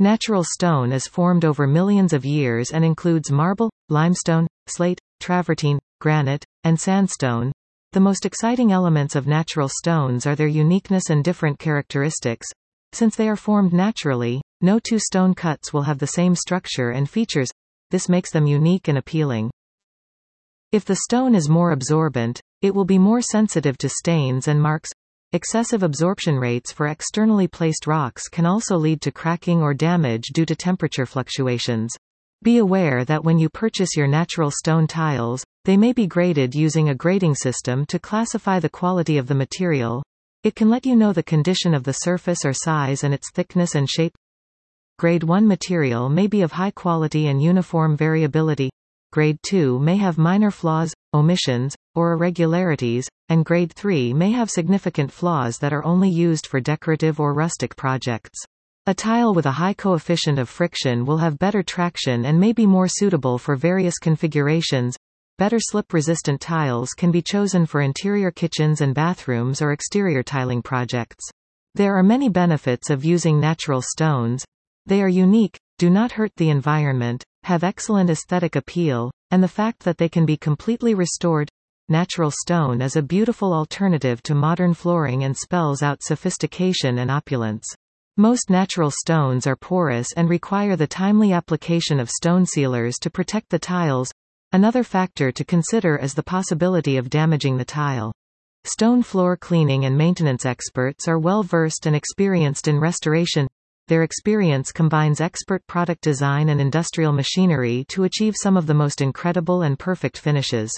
Natural stone is formed over millions of years and includes marble, limestone, slate, travertine, granite, and sandstone. The most exciting elements of natural stones are their uniqueness and different characteristics. Since they are formed naturally, no two stone cuts will have the same structure and features. This makes them unique and appealing. If the stone is more absorbent, it will be more sensitive to stains and marks. Excessive absorption rates for externally placed rocks can also lead to cracking or damage due to temperature fluctuations. Be aware that when you purchase your natural stone tiles, they may be graded using a grading system to classify the quality of the material. It can let you know the condition of the surface or size and its thickness and shape. Grade 1 material may be of high quality and uniform variability. Grade 2 may have minor flaws, omissions, or irregularities, and Grade 3 may have significant flaws that are only used for decorative or rustic projects. A tile with a high coefficient of friction will have better traction and may be more suitable for various configurations. Better slip-resistant tiles can be chosen for interior kitchens and bathrooms or exterior tiling projects. There are many benefits of using natural stones. They are unique, do not hurt the environment, have excellent aesthetic appeal, and the fact that they can be completely restored. Natural stone is a beautiful alternative to modern flooring and spells out sophistication and opulence. Most natural stones are porous and require the timely application of stone sealers to protect the tiles. Another factor to consider is the possibility of damaging the tile. Stone floor cleaning and maintenance experts are well versed and experienced in restoration. Their experience combines expert product design and industrial machinery to achieve some of the most incredible and perfect finishes.